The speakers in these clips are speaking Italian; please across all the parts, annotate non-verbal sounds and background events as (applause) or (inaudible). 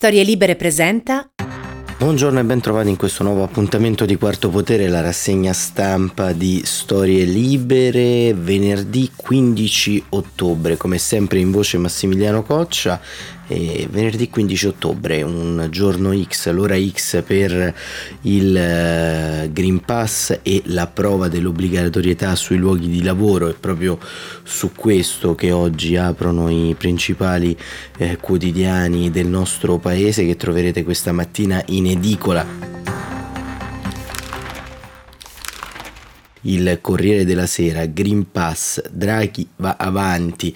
Storie Libere presenta Buongiorno e ben trovati in questo nuovo appuntamento di Quarto Potere, la rassegna stampa di Storie Libere, venerdì 15 ottobre, come sempre in voce Massimiliano Coccia e venerdì 15 ottobre, un giorno X, l'ora X per il eh, Green Pass e la prova dell'obbligatorietà sui luoghi di lavoro. È proprio su questo che oggi aprono i principali eh, quotidiani del nostro paese che troverete questa mattina in edicola. Il Corriere della Sera, Green Pass, Draghi va avanti,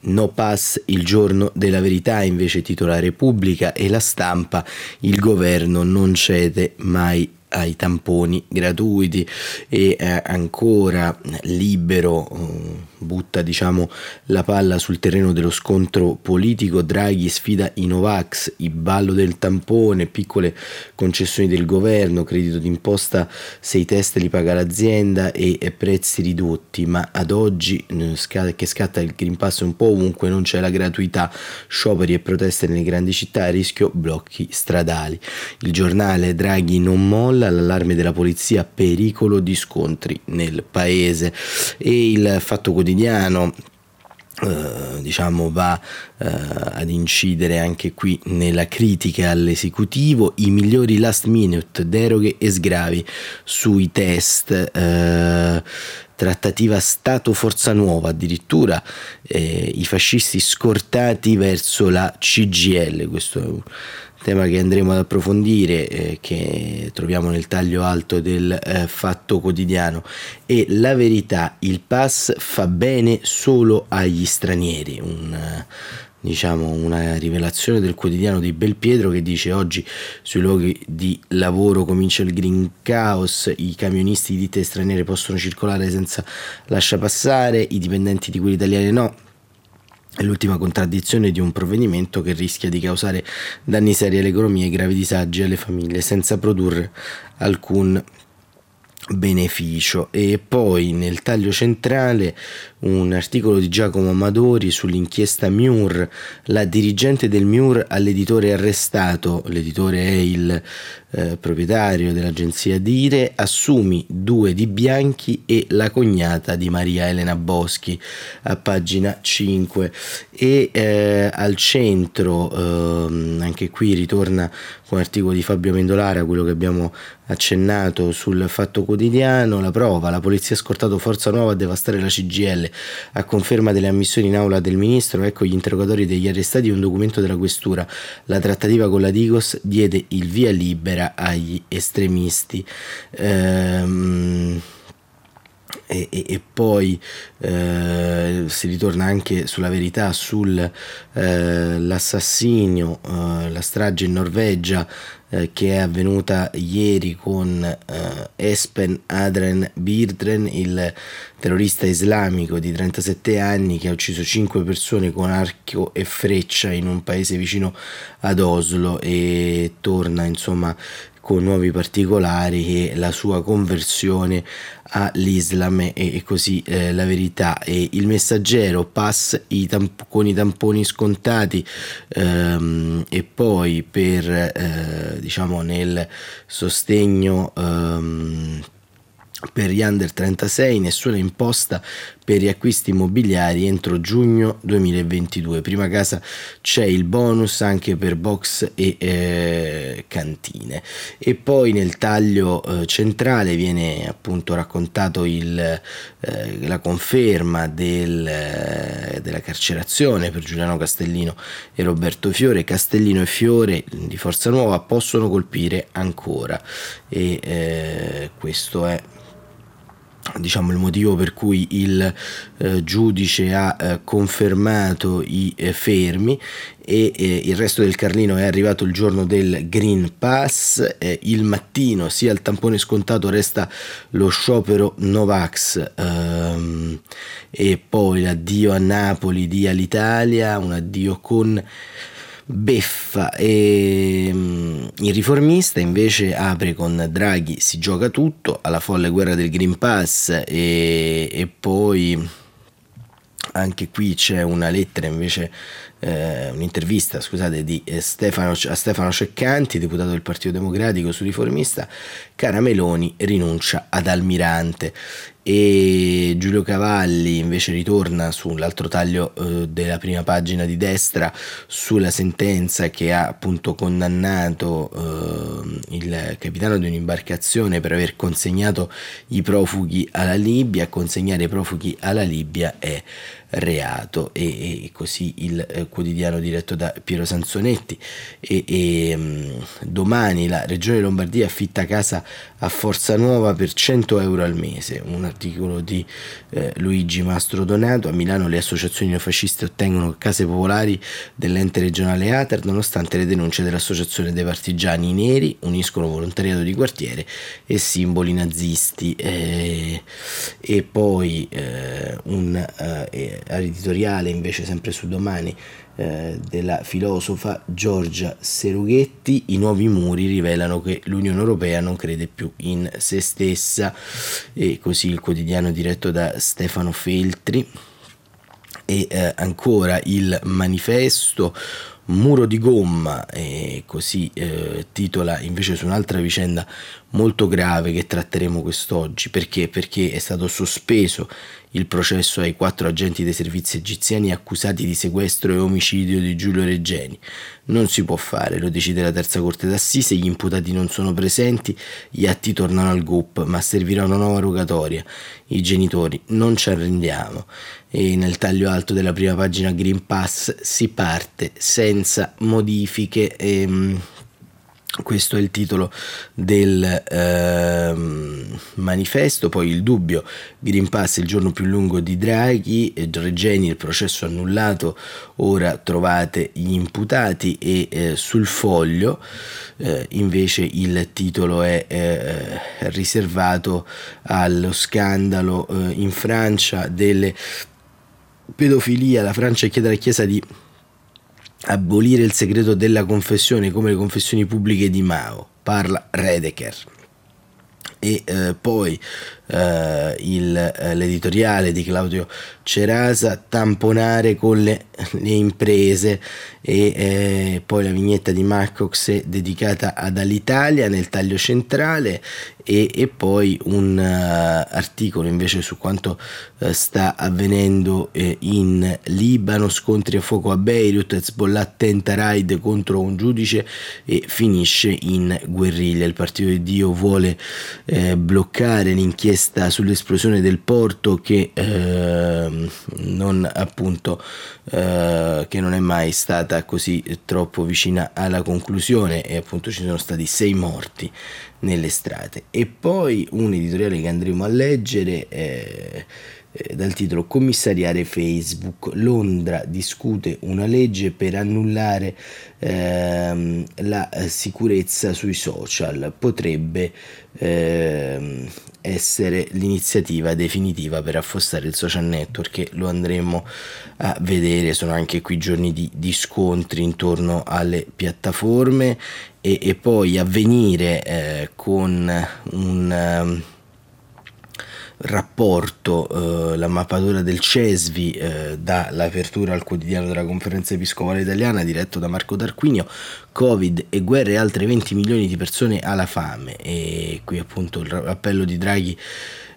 No Pass il giorno della verità invece titola Repubblica e la stampa, il governo non cede mai ai tamponi gratuiti. E eh, ancora libero eh, butta diciamo la palla sul terreno dello scontro politico. Draghi sfida i Novax il ballo del tampone piccole concessioni del governo credito d'imposta se i test li paga l'azienda e, e prezzi ridotti. Ma ad oggi eh, che scatta il Green Pass un po' ovunque non c'è la gratuità. Scioperi e proteste nelle grandi città a rischio blocchi stradali. Il giornale Draghi non molla l'allarme della polizia, pericolo di scontri nel paese. E il fatto quotidiano Uh, diciamo va uh, ad incidere anche qui nella critica all'esecutivo. I migliori last minute deroghe e sgravi sui test uh, trattativa Stato Forza Nuova addirittura eh, i fascisti scortati verso la CGL questo è un tema che andremo ad approfondire, eh, che troviamo nel taglio alto del eh, Fatto Quotidiano. E la verità, il pass fa bene solo agli stranieri. Un, diciamo una rivelazione del quotidiano di Belpietro che dice oggi sui luoghi di lavoro comincia il green chaos, i camionisti di ditte straniere possono circolare senza lascia passare, i dipendenti di quelli italiani no è l'ultima contraddizione di un provvedimento che rischia di causare danni seri all'economia e gravi disagi alle famiglie senza produrre alcun beneficio. E poi nel taglio centrale un articolo di Giacomo Amadori sull'inchiesta MIUR la dirigente del MIUR all'editore arrestato. L'editore è il eh, proprietario dell'agenzia Dire assumi due di Bianchi e la cognata di Maria Elena Boschi a pagina 5 e eh, al centro eh, anche qui ritorna con l'articolo di Fabio Mendolara quello che abbiamo accennato sul Fatto Quotidiano, la prova, la polizia ha scortato Forza Nuova a devastare la CGL, a conferma delle ammissioni in aula del ministro, ecco gli interrogatori degli arrestati e un documento della questura, la trattativa con la Digos diede il via libera agli estremisti. Ehm, e, e, e, poi eh, si ritorna anche sulla verità sull'assassinio, eh, eh, la strage in Norvegia eh, che è avvenuta ieri con eh, Espen Adren Birdren, il terrorista islamico di 37 anni che ha ucciso 5 persone con arco e freccia in un paese vicino ad Oslo e torna insomma con nuovi particolari e la sua conversione all'Islam e, così eh, la verità. E il messaggero pass i tamp- con i tamponi scontati ehm, e poi per eh, diciamo nel sostegno ehm, per gli under 36 nessuna imposta per gli acquisti immobiliari entro giugno 2022. Prima casa c'è il bonus anche per box e eh, cantine. E poi nel taglio eh, centrale viene appunto raccontato il, eh, la conferma del, eh, della carcerazione per Giuliano Castellino e Roberto Fiore. Castellino e Fiore di Forza Nuova possono colpire ancora e eh, questo è diciamo il motivo per cui il eh, giudice ha eh, confermato i eh, fermi e eh, il resto del Carlino è arrivato il giorno del Green Pass eh, il mattino sia il tampone scontato resta lo sciopero Novax ehm, e poi l'addio a Napoli di all'Italia un addio con beffa. E mm, il riformista invece apre con Draghi si gioca tutto alla folle guerra del Green Pass e, e poi anche qui c'è una lettera invece eh, un'intervista scusate, di eh, Stefano, a Stefano Ceccanti, deputato del Partito Democratico su riformista, cara Meloni rinuncia ad Almirante e Giulio Cavalli invece ritorna sull'altro taglio eh, della prima pagina di destra sulla sentenza che ha appunto condannato eh, il capitano di un'imbarcazione per aver consegnato i profughi alla Libia, consegnare i profughi alla Libia è reato. E, e così il eh, quotidiano diretto da Piero Sansonetti e, e mm, domani la regione Lombardia affitta casa a Forza Nuova per 100 euro al mese. Un articolo di eh, Luigi Mastro Donato. A Milano le associazioni neofasciste ottengono case popolari dell'ente regionale Ater nonostante le denunce dell'associazione dei partigiani neri uniscono volontariato di quartiere e simboli nazisti. Eh, e poi eh, un eh, all'editoriale invece sempre su Domani eh, della filosofa Giorgia Serughetti, i nuovi muri rivelano che l'Unione Europea non crede più in se stessa. E così il quotidiano diretto da Stefano Feltri. E eh, ancora il manifesto Muro di gomma, e così eh, titola invece su un'altra vicenda molto grave che tratteremo quest'oggi. Perché? Perché è stato sospeso il processo ai quattro agenti dei servizi egiziani accusati di sequestro e omicidio di Giulio Reggeni. Non si può fare, lo decide la terza corte d'assise, gli imputati non sono presenti, gli atti tornano al GUP, ma servirà una nuova rogatoria. I genitori non ci arrendiamo e nel taglio alto della prima pagina Green Pass si parte senza modifiche. Ehm, questo è il titolo del eh, manifesto, poi il dubbio, Green Pass il giorno più lungo di Draghi, Regeni il processo annullato, ora trovate gli imputati e eh, sul foglio eh, invece il titolo è eh, riservato allo scandalo eh, in Francia delle pedofilia, la Francia chiede alla Chiesa di abolire il segreto della confessione come le confessioni pubbliche di Mao, parla Redeker. E eh, poi eh, il, eh, l'editoriale di Claudio Cerasa, tamponare con le, le imprese e eh, poi la vignetta di Marcox dedicata ad Alitalia nel taglio centrale e, e poi un uh, articolo invece su quanto uh, sta avvenendo eh, in Libano, scontri a fuoco a Beirut, Hezbollah tenta raid contro un giudice e finisce in guerriglia. Il partito di Dio vuole bloccare l'inchiesta sull'esplosione del porto che ehm, non appunto eh, che non è mai stata così troppo vicina alla conclusione e appunto ci sono stati sei morti nelle strade. E poi un editoriale che andremo a leggere eh, eh, dal titolo Commissariare Facebook. Londra discute una legge per annullare ehm, la sicurezza sui social. Potrebbe ehm, essere l'iniziativa definitiva per affossare il social network e lo andremo a vedere. Sono anche qui giorni di, di scontri intorno alle piattaforme e, e poi avvenire eh, con un... Rapporto, eh, la mappatura del CESVI eh, dall'apertura al quotidiano della conferenza episcopale italiana diretto da Marco Tarquinio, Covid e guerre altre 20 milioni di persone alla fame. E qui appunto il appello di Draghi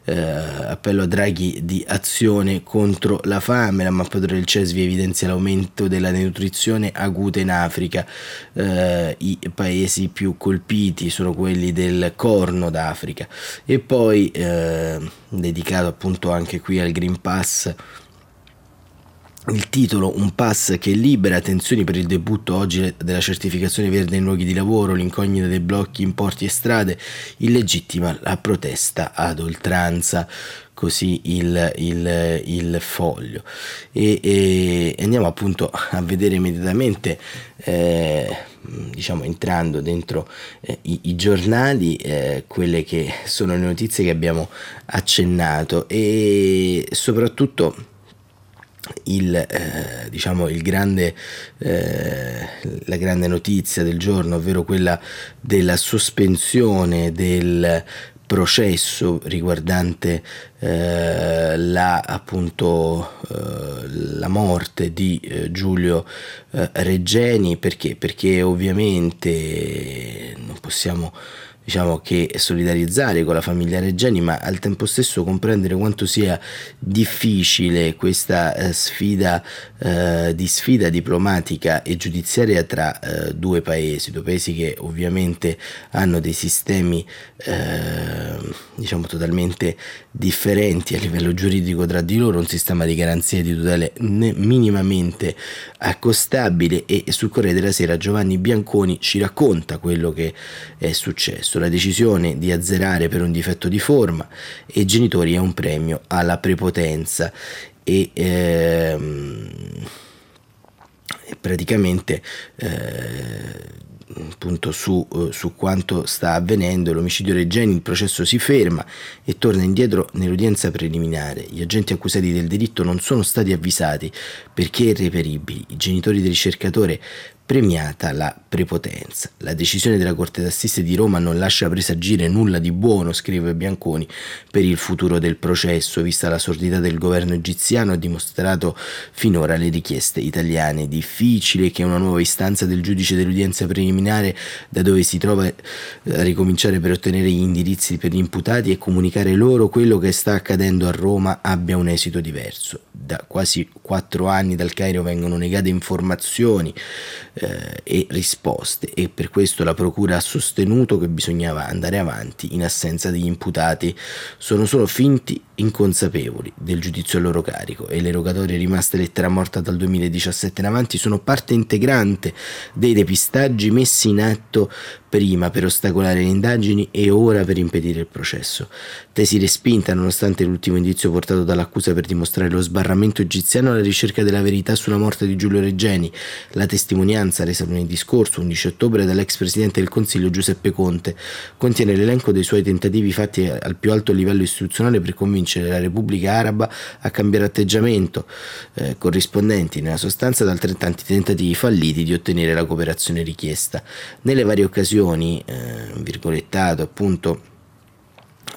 eh, appello a Draghi di azione contro la fame, la mappatura del CESVI evidenzia l'aumento della denutrizione acuta in Africa, eh, i paesi più colpiti sono quelli del Corno d'Africa. E poi eh, dedicato appunto anche qui al Green Pass il titolo Un pass che libera tensioni per il debutto oggi della certificazione verde in luoghi di lavoro, l'incognita dei blocchi in porti e strade, illegittima la protesta ad oltranza. Così il, il, il foglio. E, e, andiamo appunto a vedere immediatamente eh, diciamo entrando dentro eh, i, i, giornali eh, quelle che sono le notizie che abbiamo accennato. E soprattutto il, eh, diciamo, il grande, eh, la grande notizia del giorno, ovvero quella della sospensione del processo riguardante eh, la, appunto, eh, la morte di eh, Giulio eh, Reggeni perché? perché ovviamente non possiamo diciamo che solidarizzare con la famiglia Reggiani, ma al tempo stesso comprendere quanto sia difficile questa eh, sfida eh, di sfida diplomatica e giudiziaria tra eh, due paesi, due paesi che ovviamente hanno dei sistemi eh, diciamo totalmente differenti a livello giuridico tra di loro, un sistema di garanzie di tutele minimamente accostabile e sul Corriere della Sera Giovanni Bianconi ci racconta quello che è successo la decisione di azzerare per un difetto di forma e genitori è un premio alla prepotenza. E ehm, praticamente eh, appunto su, eh, su, quanto sta avvenendo l'omicidio Regeni il processo si ferma e torna indietro nell'udienza preliminare. Gli agenti accusati del delitto non sono stati avvisati perché irreperibili. I genitori del ricercatore premiata la prepotenza. La decisione della Corte d'Assise di Roma non lascia presagire nulla di buono, scrive Bianconi, per il futuro del processo, vista la sordità del governo egiziano ha dimostrato finora le richieste italiane. Difficile che una nuova istanza del giudice dell'udienza preliminare, da dove si trova a ricominciare per ottenere gli indirizzi per gli imputati e comunicare loro quello che sta accadendo a Roma, abbia un esito diverso. Da quasi quattro anni dal Cairo vengono negate informazioni eh, e risposte. E per questo la Procura ha sostenuto che bisognava andare avanti in assenza degli imputati. Sono solo finti inconsapevoli del giudizio a loro carico. E le rogatorie rimaste lettera morta dal 2017 in avanti. Sono parte integrante dei depistaggi messi in atto prima per ostacolare le indagini e ora per impedire il processo. Tesi respinta nonostante l'ultimo indizio portato dall'accusa per dimostrare lo sbarramento egiziano alla ricerca della verità sulla morte di Giulio Reggeni, la testimonianza resa lunedì scorso, 11 ottobre, dall'ex presidente del Consiglio Giuseppe Conte, contiene l'elenco dei suoi tentativi fatti al più alto livello istituzionale per convincere la Repubblica Araba a cambiare atteggiamento, eh, corrispondenti nella sostanza ad altrettanti tentativi falliti di ottenere la cooperazione richiesta. Nelle varie occasioni dichiarazioni, eh, virgolettato appunto,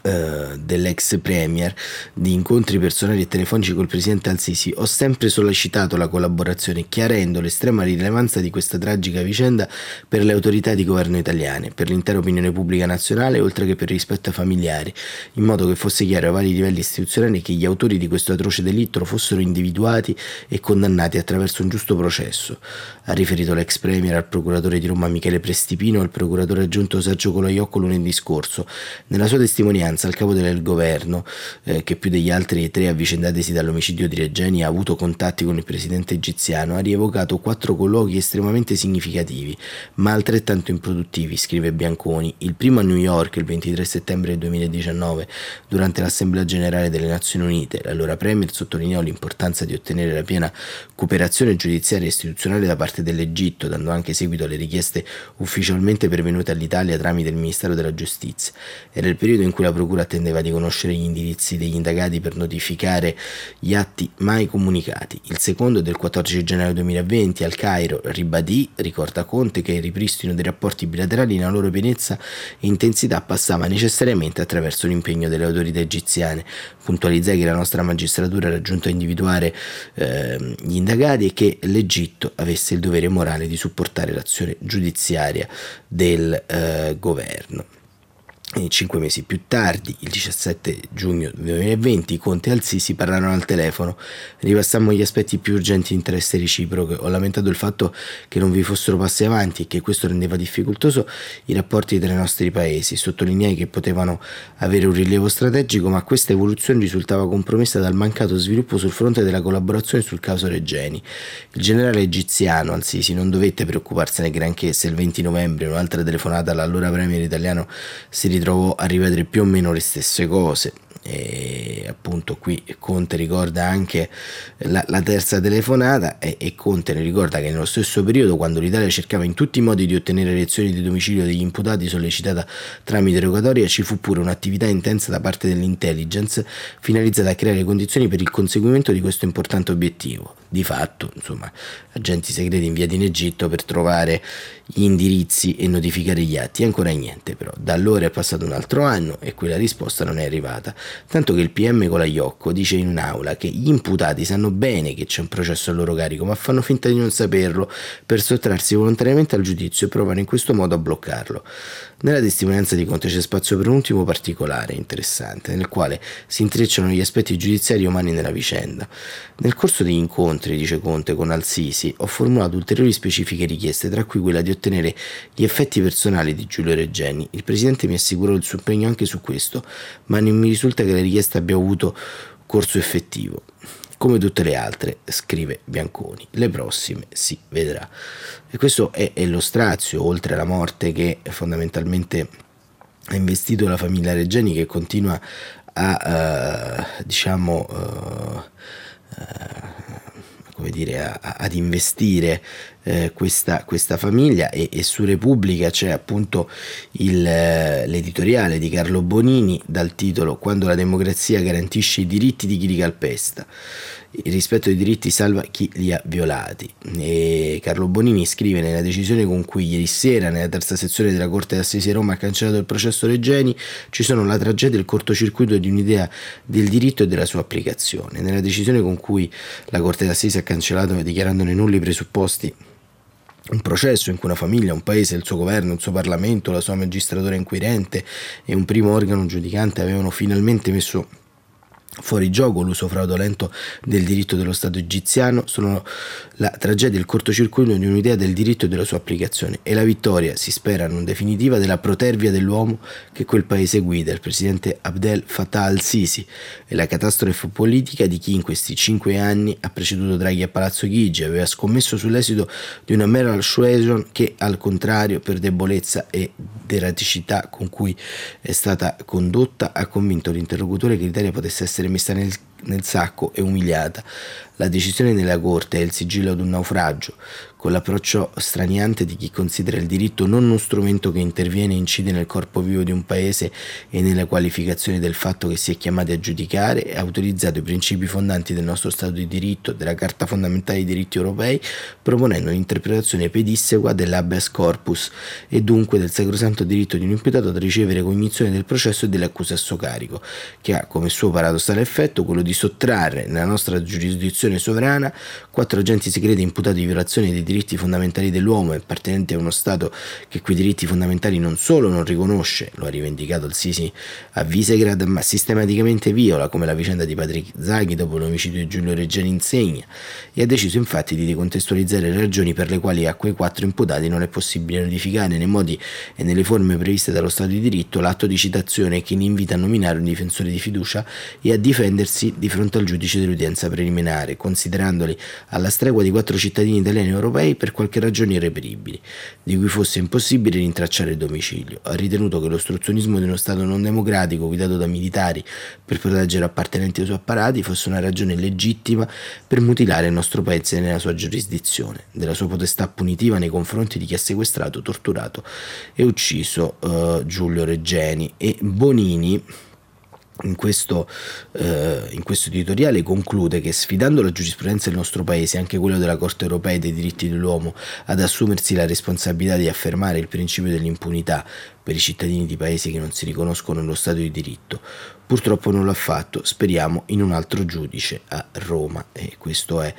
eh, dell'ex premier di incontri personali e telefonici col presidente Al-Sisi ho sempre sollecitato la collaborazione chiarendo l'estrema rilevanza di questa tragica vicenda per le autorità di governo italiane, per l'intera opinione pubblica nazionale oltre che per rispetto ai familiari, in modo che fosse chiaro ai vari livelli istituzionali che gli autori di questo atroce delitto fossero individuati e condannati attraverso un giusto processo, ha riferito l'ex premier al procuratore di Roma Michele Prestipino e al procuratore aggiunto Sergio Colaiocco lunedì scorso. Nella sua testimonianza Speranza, il capo del governo, eh, che più degli altri tre avvicendatesi dall'omicidio di Regeni ha avuto contatti con il presidente egiziano, ha rievocato quattro colloqui estremamente significativi, ma altrettanto improduttivi, scrive Bianconi. Il primo a New York il 23 settembre 2019, durante l'Assemblea generale delle Nazioni Unite. L'allora Premier sottolineò l'importanza di ottenere la piena cooperazione giudiziaria e istituzionale da parte dell'Egitto, dando anche seguito alle richieste ufficialmente pervenute all'Italia tramite il Ministero della Giustizia. Era il periodo in cui la Procura attendeva di conoscere gli indirizzi degli indagati per notificare gli atti mai comunicati. Il secondo del 14 gennaio 2020 al Cairo ribadì, ricorda Conte, che il ripristino dei rapporti bilaterali nella loro pienezza e intensità passava necessariamente attraverso l'impegno delle autorità egiziane. Puntualizzai che la nostra magistratura era giunta a individuare eh, gli indagati e che l'Egitto avesse il dovere morale di supportare l'azione giudiziaria del eh, governo. E cinque mesi più tardi, il 17 giugno 2020, Conte e Al-Sisi parlarono al telefono. Ripassammo gli aspetti più urgenti di interesse reciproco. Ho lamentato il fatto che non vi fossero passi avanti e che questo rendeva difficoltoso i rapporti tra i nostri paesi. Sottolineai che potevano avere un rilievo strategico, ma questa evoluzione risultava compromessa dal mancato sviluppo sul fronte della collaborazione sul caso Regeni. Il generale egiziano Al-Sisi non dovette preoccuparsene granché se il 20 novembre un'altra telefonata all'allora premier italiano si ritrovò a ripetere più o meno le stesse cose. E appunto qui Conte ricorda anche la, la terza telefonata e, e, Conte ne ricorda che nello stesso periodo quando l'Italia cercava in tutti i modi di ottenere lezioni di domicilio degli imputati sollecitata tramite rogatoria ci fu pure un'attività intensa da parte dell'intelligence finalizzata a creare condizioni per il conseguimento di questo importante obiettivo. Di fatto, insomma, agenti segreti inviati in Egitto per trovare gli indirizzi e notificare gli atti. Ancora niente però. Da allora è passato un altro anno e quella risposta non è arrivata. Tanto che il PM Colaiocco dice in un'aula che gli imputati sanno bene che c'è un processo a loro carico, ma fanno finta di non saperlo per sottrarsi volontariamente al giudizio e provano in questo modo a bloccarlo. Nella testimonianza di Conte c'è spazio per un ultimo particolare interessante, nel quale si intrecciano gli aspetti giudiziari umani nella vicenda. Nel corso degli incontri, dice Conte, con Al-Sisi, ho formulato ulteriori specifiche richieste, tra cui quella di ottenere gli effetti personali di Giulio Regeni. Il Presidente mi assicurò il suo impegno anche su questo, ma non mi risulta che le richieste abbiano avuto corso effettivo. Come tutte le altre, scrive Bianconi, le prossime si vedrà. E questo è, è lo strazio, oltre alla morte che fondamentalmente ha investito la famiglia Regeni che continua a, uh, diciamo, uh, uh, come dire, a, ad investire eh, questa, questa, famiglia e, e, su Repubblica c'è appunto il, eh, l'editoriale di Carlo Bonini dal titolo Quando la democrazia garantisce i diritti di chi li calpesta il rispetto dei diritti salva chi li ha violati. E Carlo Bonini scrive nella decisione con cui ieri sera nella terza sezione della Corte d'Assisi a Roma ha cancellato il processo Regeni ci sono la tragedia e il cortocircuito di un'idea del diritto e della sua applicazione. Nella decisione con cui la Corte d'Assisi ha cancellato dichiarandone nulli i presupposti un processo in cui una famiglia, un paese, il suo governo, il suo Parlamento, la sua magistratura inquirente e un primo organo giudicante avevano finalmente messo fuori gioco l'uso fraudolento del diritto dello Stato egiziano. Sono la tragedia e il cortocircuito di un'idea del diritto e della sua applicazione. E la vittoria, si spera non definitiva, della protervia dell'uomo che quel paese guida, il presidente Abdel Fattah al-Sisi, e la catastrofe politica di chi in questi cinque anni ha preceduto Draghi a Palazzo Chigi, aveva scommesso sull'esito di una mera suasion che al contrario per debolezza e deraticità con cui è stata condotta ha convinto l'interlocutore che l'Italia potesse essere messa nel, nel sacco e umiliata. La decisione della Corte è il sigillo di un naufragio, con l'approccio straniante di chi considera il diritto non uno strumento che interviene e incide nel corpo vivo di un paese e nella qualificazione del fatto che si è chiamati a giudicare, ha utilizzato i principi fondanti del nostro Stato di diritto, della Carta fondamentale dei diritti europei, proponendo un'interpretazione pedissequa dell'habeas corpus e dunque del sacrosanto diritto di un imputato ad ricevere cognizione del processo e delle accuse a suo carico, che ha come suo paradossale effetto quello di sottrarre nella nostra giurisdizione sovrana quattro agenti segreti imputati di violazione dei diritti fondamentali dell'uomo e appartenente a uno Stato che quei diritti fondamentali non solo non riconosce, lo ha rivendicato il Sisi a Visegrad, ma sistematicamente viola, come la vicenda di Patrick Zaghi dopo l'omicidio di Giulio Reggiani insegna, e ha deciso infatti di decontestualizzare le ragioni per le quali a quei quattro imputati non è possibile notificare nei modi e nelle forme previste dallo Stato di diritto l'atto di citazione che li invita a nominare un difensore di fiducia e a difendersi di fronte al giudice dell'udienza preliminare, considerandoli alla stregua di quattro cittadini italiani e europei per qualche ragione irreperibili, di cui fosse impossibile rintracciare il domicilio. Ha ritenuto che l'ostruzionismo di uno Stato non democratico guidato da militari per proteggere appartenenti ai suoi apparati fosse una ragione legittima per mutilare il nostro paese nella sua giurisdizione, della sua potestà punitiva nei confronti di chi ha sequestrato, torturato e ucciso uh, Giulio Reggeni e Bonini in questo, eh, in questo, editoriale conclude che sfidando la giurisprudenza del nostro paese, anche quello della Corte europea dei diritti dell'uomo, ad assumersi la responsabilità di affermare il principio dell'impunità per i cittadini di paesi che non si riconoscono nello Stato di diritto, purtroppo non l'ha fatto, speriamo in un altro giudice a Roma. E questo è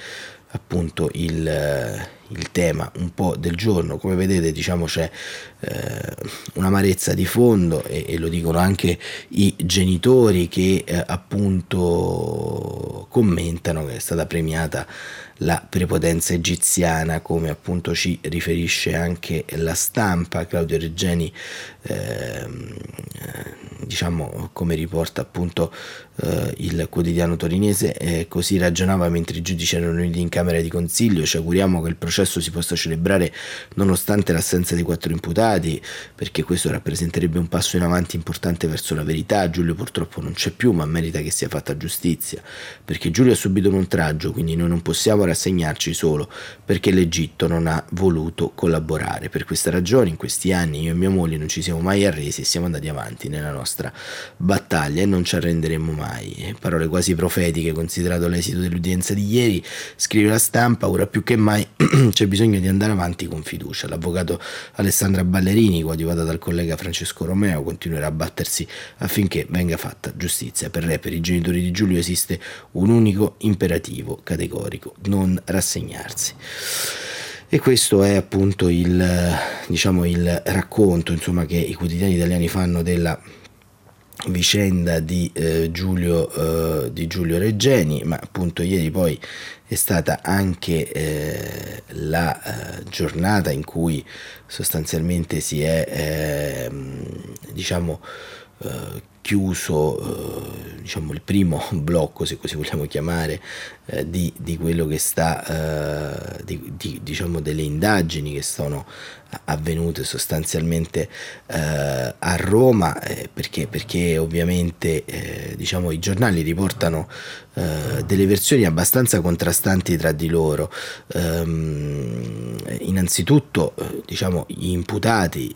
appunto il, il, tema un po' del giorno. Come vedete, diciamo c'è eh, un'amarezza di fondo e, e, lo dicono anche i genitori che eh, appunto commentano che è stata premiata la prepotenza egiziana, come appunto ci riferisce anche la stampa. Claudio Reggeni eh, diciamo come riporta appunto eh, il quotidiano torinese, eh, così ragionava mentre i giudici erano riuniti in Camera di Consiglio, ci auguriamo che il processo si possa celebrare nonostante l'assenza dei quattro imputati, perché questo rappresenterebbe un passo in avanti importante verso la verità, Giulio purtroppo non c'è più ma merita che sia fatta giustizia, perché Giulio ha subito un oltraggio, quindi noi non possiamo rassegnarci solo perché l'Egitto non ha voluto collaborare, per questa ragione in questi anni io e mia moglie non ci siamo mai arresi e siamo andati avanti nella nostra battaglia e non ci arrenderemo mai mai. Parole quasi profetiche, considerato l'esito dell'udienza di ieri, scrive la stampa, ora più che mai (clears throat) c'è bisogno di andare avanti con fiducia. L'avvocato Alessandra Ballerini, coadiuvata dal collega Francesco Romeo, continuerà a battersi affinché venga fatta giustizia. Per lei per i genitori di Giulio esiste un unico imperativo categorico, non rassegnarsi. E questo è appunto il, diciamo, il racconto insomma, che i quotidiani italiani fanno della vicenda di, eh, Giulio, eh, di Giulio Reggeni, ma appunto ieri poi è stata anche eh, la eh, giornata in cui sostanzialmente si è ehm, diciamo eh, chiuso eh, diciamo il primo (laughs) blocco se così vogliamo chiamare eh, di, di, quello che sta eh, di, di, diciamo delle indagini che sono avvenute sostanzialmente eh, a Roma eh, perché, perché ovviamente eh, diciamo i giornali riportano delle versioni abbastanza contrastanti tra di loro. Ehm, innanzitutto diciamo gli imputati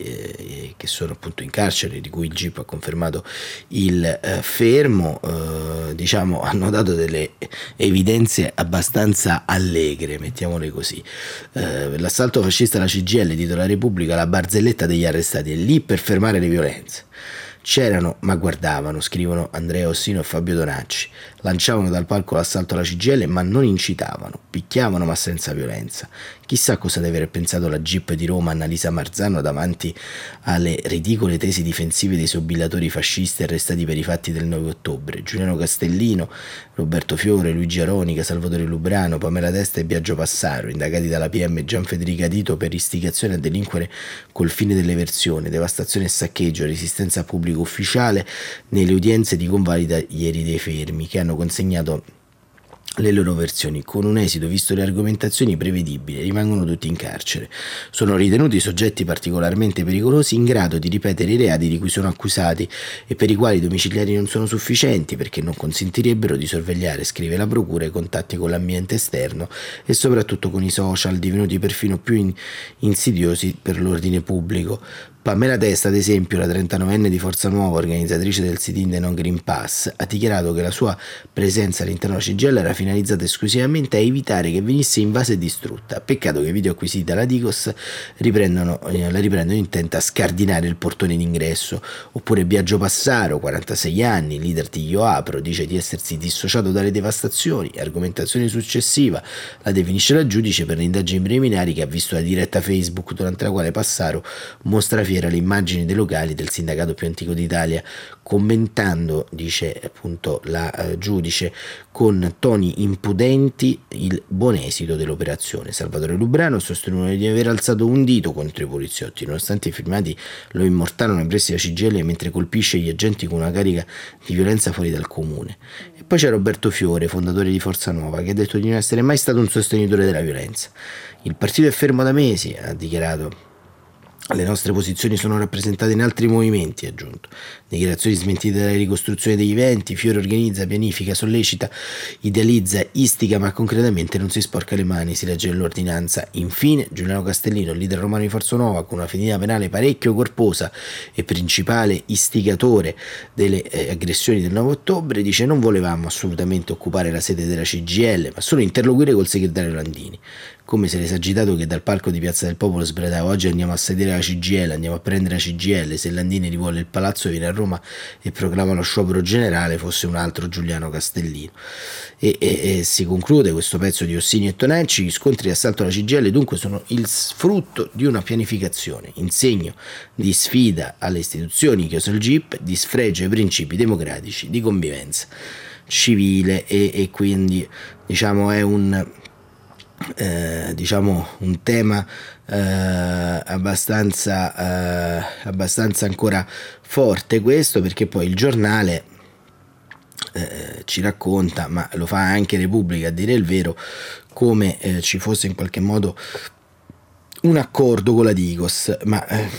che sono appunto in carcere di cui il GIP ha confermato il eh, fermo eh, diciamo, (laughs) hanno dato delle evidenze abbastanza allegre, mettiamole così. Eh, l'assalto fascista alla CGL, titola Repubblica, la barzelletta degli arrestati è lì per fermare le violenze. C'erano, ma guardavano, scrivono Andrea Ossino e Fabio Donacci. Lanciavano dal palco l'assalto alla CGL, ma non incitavano. Picchiavano, ma senza violenza. Chissà cosa deve aver pensato la Jeep di Roma Annalisa Marzano davanti alle ridicole tesi difensive dei sobillatori fascisti arrestati per i fatti del 9 ottobre. Giuliano Castellino, Roberto Fiore, Luigi Aronica, Salvatore Lubrano, Pamela Testa e Biagio Passaro, indagati dalla PM Gian Federica Dito per istigazione a delinquere col fine dell'eversione, devastazione e saccheggio, resistenza pubblico ufficiale nelle udienze di convalida ieri dei fermi, che hanno consegnato le loro versioni, con un esito, visto le argomentazioni, prevedibile, rimangono tutti in carcere. Sono ritenuti soggetti particolarmente pericolosi in grado di ripetere i reati di cui sono accusati e per i quali i domiciliari non sono sufficienti perché non consentirebbero di sorvegliare, scrive la Procura, i contatti con l'ambiente esterno e soprattutto con i social, divenuti perfino più in- insidiosi per l'ordine pubblico. Pamela Testa, ad esempio, la 39enne di Forza Nuova, organizzatrice del sit-in dei Non Green Pass, ha dichiarato che la sua presenza all'interno della CGL era finalizzata esclusivamente a evitare che venisse invasa e distrutta. Peccato che i video acquisiti dalla Digos riprendono, eh, la riprendono intenta a scardinare il portone d'ingresso. Oppure Biagio Passaro, 46 anni, leader di Io Apro, dice di essersi dissociato dalle devastazioni. Argomentazione successiva la definisce la giudice per le indagini preliminari che ha visto la diretta Facebook durante la quale Passaro mostra fiera era le immagini dei locali del sindacato più antico d'Italia, commentando, dice appunto la eh, giudice, con toni impudenti il buon esito dell'operazione. Salvatore Lubrano sosteneva di aver alzato un dito contro i poliziotti, nonostante i filmati lo immortalano nei pressi della CGL mentre colpisce gli agenti con una carica di violenza fuori dal comune. E poi c'è Roberto Fiore, fondatore di Forza Nuova, che ha detto di non essere mai stato un sostenitore della violenza. Il partito è fermo da mesi, ha dichiarato le nostre posizioni sono rappresentate in altri movimenti, ha aggiunto. Dichiarazioni smentite dalla ricostruzione degli eventi, Fiore organizza, pianifica, sollecita, idealizza, istiga, ma concretamente non si sporca le mani, si legge nell'ordinanza. Infine, Giuliano Castellino, leader romano di Forza Nuova, con una finita penale parecchio corposa e principale istigatore delle eh, aggressioni del 9 ottobre, dice non volevamo assolutamente occupare la sede della CGL, ma solo interloquire col segretario Landini come se l'esagitato che dal palco di Piazza del Popolo sbradava oggi andiamo a sedere la CGL, andiamo a prendere la CGL, se Landini rivuole il palazzo viene a Roma e proclama lo sciopero generale fosse un altro Giuliano Castellino. E, e, e si conclude questo pezzo di Ossini e Tonacci, gli scontri di assalto alla CGL dunque sono il frutto di una pianificazione, in segno di sfida alle istituzioni che il GIP, di sfregio ai principi democratici di convivenza civile e, e quindi diciamo è un eh, diciamo un tema eh, abbastanza, eh, abbastanza ancora forte questo perché poi il giornale eh, ci racconta, ma lo fa anche Repubblica a dire il vero, come eh, ci fosse in qualche modo un accordo con la Digos, ma eh,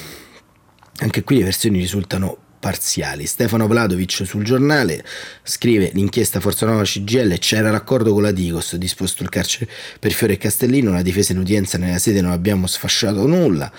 anche qui le versioni risultano parziali. Stefano Vladovic sul giornale scrive l'inchiesta Forza Nuova CGL c'era l'accordo con la Digos disposto il carcere per Fiore e Castellino la difesa in udienza nella sede non abbiamo sfasciato nulla.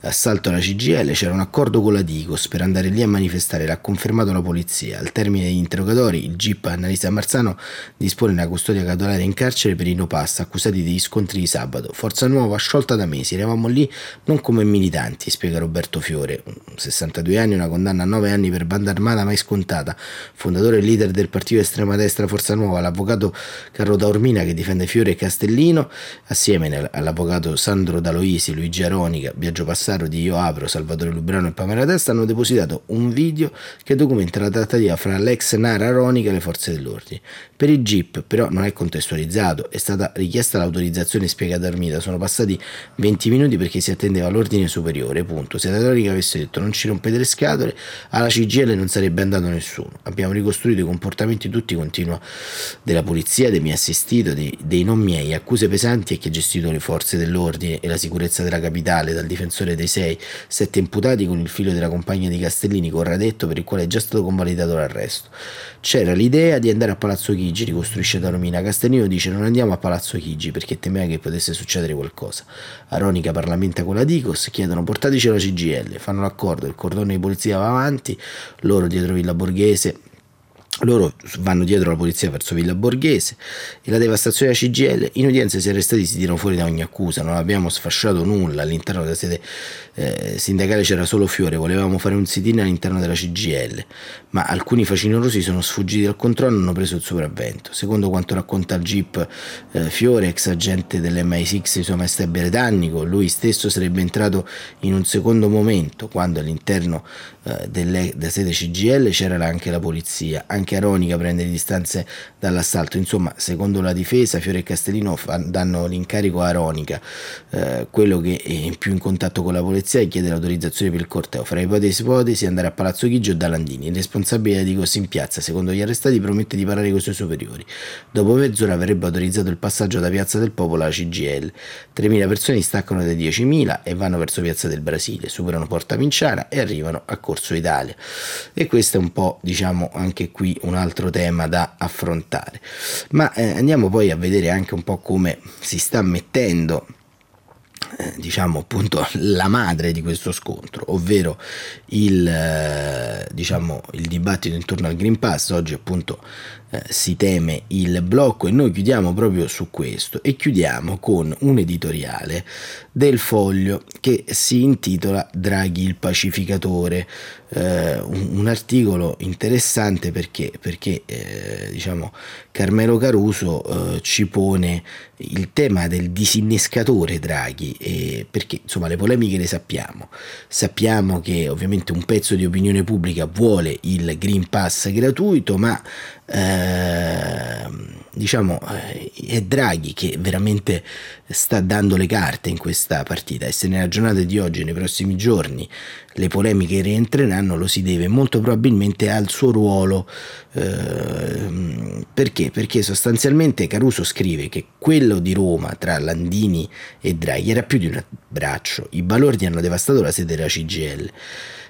Assalto alla CGL c'era un accordo con la Digos per andare lì a manifestare l'ha confermato la polizia. Al termine degli interrogatori il GIP Annalisa Marzano dispone una custodia cautelare in carcere per i no pass accusati degli scontri di sabato. Forza Nuova sciolta da mesi eravamo lì non come militanti spiega Roberto Fiore 62 anni una condanna a 9 nove anni per banda armata mai scontata, fondatore e leader del partito estrema destra Forza Nuova, l'avvocato Carlo Taormina che difende Fiore e Castellino, assieme all'avvocato Sandro Daloisi, Luigi Aronica, Biagio Passaro di Io Apro, Salvatore Lubrano e Pamela Testa hanno depositato un video che documenta la trattativa fra l'ex Nara Aronica e le forze dell'ordine. Per il GIP però non è contestualizzato, è stata richiesta l'autorizzazione spiegata Armida, sono passati 20 minuti perché si attendeva l'ordine superiore, punto. Se Aronica avesse detto non ci rompete le scatole, alla CGL non sarebbe andato nessuno. Abbiamo ricostruito i comportamenti tutti continua della polizia, dei miei assistiti, dei, dei non miei, accuse pesanti a chi ha gestito le forze dell'ordine e la sicurezza della capitale, dal difensore dei sei, sette imputati con il figlio della compagna di Castellini, Corradetto, per il quale è già stato convalidato l'arresto. C'era l'idea di andare a Palazzo Chigi, ricostruisce da Romina. Castellino dice non andiamo a Palazzo Chigi perché temeva che potesse succedere qualcosa. Aronica parlamenta con la Dicos, chiedono portateci la CGL, fanno l'accordo, il cordone di polizia va avanti, avanti, loro dietro Villa Borghese loro vanno dietro la polizia verso Villa Borghese e la devastazione della CGL. In udienza si arrestati si tirano fuori da ogni accusa, non abbiamo sfasciato nulla. All'interno della sede eh, sindacale c'era solo Fiore, volevamo fare un sit-in all'interno della CGL, ma alcuni facinorosi sono sfuggiti dal controllo e hanno preso il sopravvento. Secondo quanto racconta il GIP eh, Fiore, ex agente dell'MI6 di sua maestà britannico, lui stesso sarebbe entrato in un secondo momento quando all'interno eh, della sede CGL c'era anche la polizia, anche Aronica prende le distanze dall'assalto, insomma secondo la difesa Fiore e Castellino fa, danno l'incarico a Aronica, eh, quello che è più in contatto con la polizia polizia e chiede l'autorizzazione per il corteo. Fra ipotesi ipotesi andare a Palazzo Chigi o da Landini. Il responsabile di Cossi in piazza, secondo gli arrestati, promette di parlare con i suoi superiori. Dopo mezz'ora avrebbe autorizzato il passaggio da Piazza del Popolo alla CGL. 3.000 persone staccano dai 10.000 e vanno verso Piazza del Brasile, superano Porta Vinciana e arrivano a Corso Italia. E questo è un po', diciamo, anche qui un altro tema da affrontare. Ma eh, andiamo poi a vedere anche un po' come si sta mettendo eh, diciamo appunto la madre di questo scontro, ovvero il, eh, diciamo, il dibattito intorno al Green Pass. Oggi appunto eh, si teme il blocco e noi chiudiamo proprio su questo e chiudiamo con un editoriale del foglio che si intitola Draghi il pacificatore, eh, un, articolo interessante perché, perché eh, diciamo Carmelo Caruso eh, ci pone il tema del disinnescatore Draghi perché insomma le polemiche le sappiamo. Sappiamo che ovviamente un pezzo di opinione pubblica vuole il Green Pass gratuito ma Ehm, diciamo eh, è Draghi che veramente sta dando le carte in questa partita e se nella giornata di oggi nei prossimi giorni le polemiche rientreranno lo si deve molto probabilmente al suo ruolo eh, perché? Perché sostanzialmente Caruso scrive che quello di Roma tra Landini e Draghi era più di un abbraccio i balordi hanno devastato la sede della CGL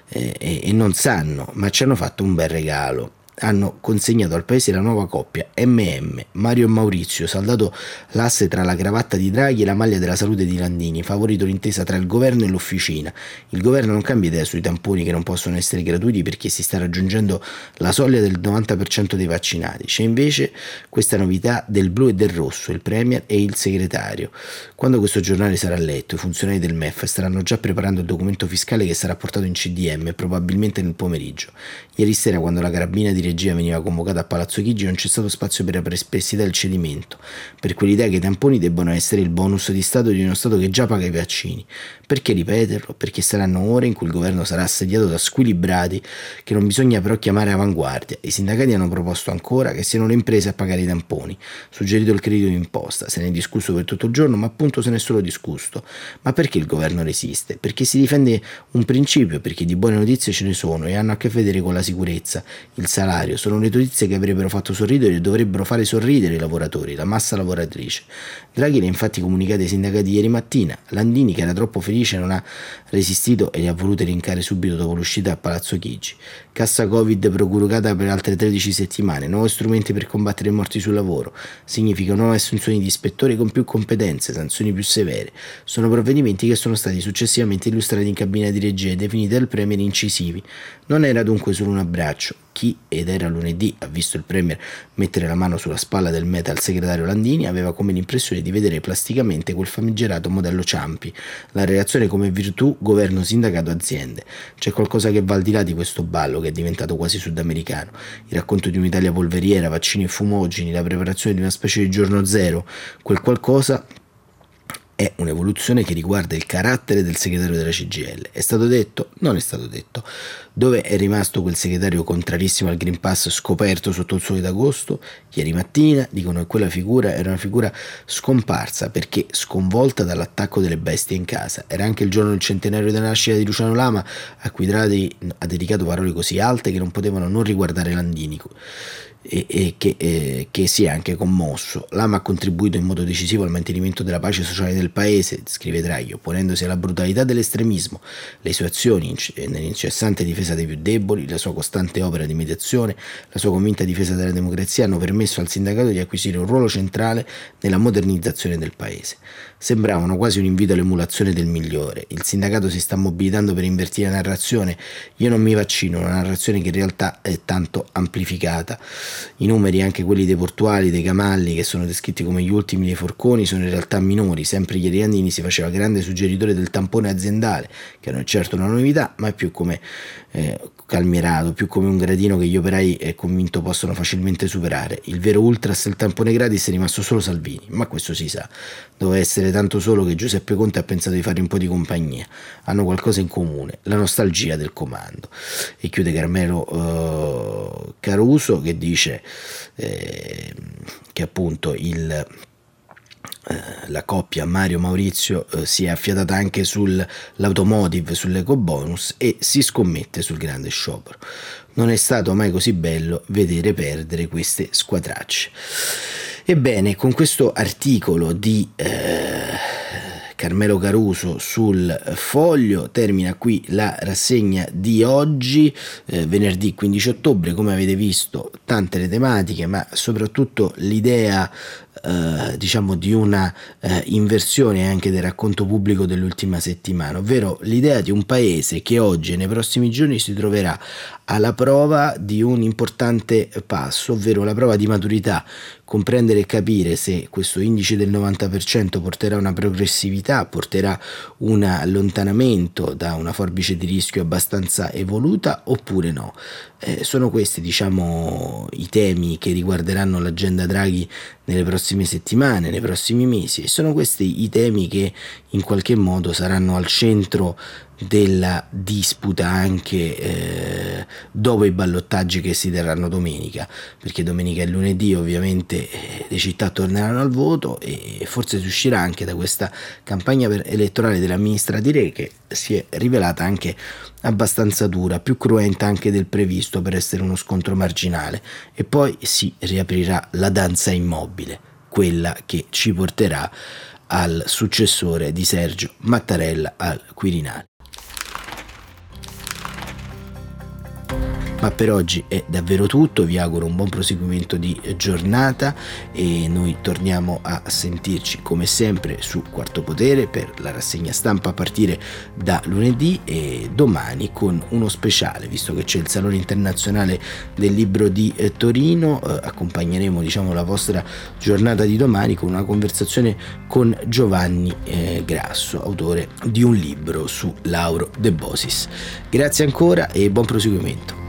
eh, e, e non sanno ma ci hanno fatto un bel regalo hanno consegnato al paese la nuova coppia MM, Mario e Maurizio, saldato l'asse tra la cravatta di Draghi e la maglia della salute di Landini, favorito l'intesa tra il governo e l'officina. Il governo non cambia idea sui tamponi che non possono essere gratuiti perché si sta raggiungendo la soglia del 90% dei vaccinati. C'è invece questa novità del blu e del rosso, il premier e il segretario. Quando questo giornale sarà letto, i funzionari del MEF staranno già preparando il documento fiscale che sarà portato in CDM probabilmente nel pomeriggio. Ieri sera quando la carabina di regia veniva convocata a Palazzo Chigi non c'è stato spazio per la perplessità il cedimento, per quell'idea che i tamponi debbano essere il bonus di Stato di uno Stato che già paga i vaccini. Perché ripeterlo? Perché saranno ore in cui il governo sarà assediato da squilibrati che non bisogna però chiamare avanguardia. I sindacati hanno proposto ancora che siano le imprese a pagare i tamponi, suggerito il credito d'imposta, se ne è discusso per tutto il giorno, ma appunto se ne è solo discusso. Ma perché il governo resiste? Perché si difende un principio, perché di buone notizie ce ne sono e hanno a che vedere con la sicurezza, il salario, sono le notizie che avrebbero fatto sorridere e dovrebbero fare sorridere i lavoratori, la massa lavoratrice. Draghi le ha infatti comunicato ai sindacati ieri mattina, Landini che era troppo felice non ha resistito e li ha voluti rincare subito dopo l'uscita a Palazzo Chigi. Cassa Covid procurata per altre 13 settimane, nuovi strumenti per combattere i morti sul lavoro, significa nuove assunzioni di ispettori con più competenze, sanzioni più severe. Sono provvedimenti che sono stati successivamente illustrati in cabina di regia e definiti dal Premier incisivi. Non era dunque solo un abbraccio, chi, ed era lunedì, ha visto il Premier mettere la mano sulla spalla del metal segretario Landini, aveva come l'impressione di vedere plasticamente quel famigerato modello Ciampi, la relazione come virtù governo sindacato aziende. C'è qualcosa che va al di là di questo ballo che è diventato quasi sudamericano. Il racconto di un'Italia polveriera, vaccini e fumogeni, la preparazione di una specie di giorno zero, quel qualcosa è un'evoluzione che riguarda il carattere del segretario della CGL. È stato detto? Non è stato detto. Dove è rimasto quel segretario contrarissimo al Green Pass scoperto sotto il sole d'agosto? Ieri mattina dicono che quella figura era una figura scomparsa perché sconvolta dall'attacco delle bestie in casa. Era anche il giorno del centenario della nascita di Luciano Lama, a cui Draghi ha dedicato parole così alte che non potevano non riguardare Landinico e, e che, eh, che, si è anche commosso. Lama ha contribuito in modo decisivo al mantenimento della pace sociale del paese, scrive Draghi, opponendosi alla brutalità dell'estremismo. Le sue azioni nell'incessante difesa dei più deboli, la sua costante opera di mediazione, la sua convinta difesa della democrazia hanno permesso al sindacato di acquisire un ruolo centrale nella modernizzazione del paese. Sembravano quasi un invito all'emulazione del migliore. Il sindacato si sta mobilitando per invertire la narrazione. Io non mi vaccino, una narrazione che in realtà è tanto amplificata. I numeri, anche quelli dei portuali, dei camalli, che sono descritti come gli ultimi dei forconi, sono in realtà minori. Sempre ieri Andini si faceva grande suggeritore del tampone aziendale, che non è certo una novità, ma è più come eh, calmierato, più come un gradino che gli operai è convinto possono facilmente superare. Il vero ultras del tampone gratis è rimasto solo Salvini, ma questo si sa. Doveva essere tanto solo che Giuseppe Conte ha pensato di fare un po' di compagnia. Hanno qualcosa in comune, la nostalgia del comando. E chiude Carmelo uh, Caruso che dice eh, che appunto il eh, la coppia Mario Maurizio eh, si è affiatata anche sull'automotive, sull'eco bonus e si scommette sul grande sciopero. Non è stato mai così bello vedere perdere queste squadracce. Ebbene, con questo articolo di eh, Carmelo Caruso sul foglio termina qui la rassegna di oggi, eh, venerdì 15 ottobre, come avete visto tante le tematiche, ma soprattutto l'idea eh, diciamo di una eh, inversione anche del racconto pubblico dell'ultima settimana, ovvero l'idea di un paese che oggi e nei prossimi giorni si troverà alla prova di un importante passo, ovvero la prova di maturità, comprendere e capire se questo indice del 90% porterà una progressività, porterà un allontanamento da una forbice di rischio abbastanza evoluta oppure no. Eh, sono questi diciamo i temi che riguarderanno l'agenda Draghi nelle prossime settimane, nei prossimi mesi e sono questi i temi che in qualche modo saranno al centro della disputa anche eh, dopo i ballottaggi che si terranno domenica, perché domenica e lunedì ovviamente eh, le città torneranno al voto e forse si uscirà anche da questa campagna elettorale Di Re che si è rivelata anche abbastanza dura, più cruenta anche del previsto per essere uno scontro marginale e poi si riaprirà la danza immobile, quella che ci porterà al successore di Sergio Mattarella al Quirinale. Ma per oggi è davvero tutto, vi auguro un buon proseguimento di giornata e noi torniamo a sentirci come sempre su Quarto Potere per la rassegna stampa a partire da lunedì e domani con uno speciale, visto che c'è il Salone Internazionale del Libro di eh, Torino, eh, accompagneremo diciamo, la vostra giornata di domani con una conversazione con Giovanni eh, Grasso, autore di un libro su Lauro De Bosis. Grazie ancora e buon proseguimento.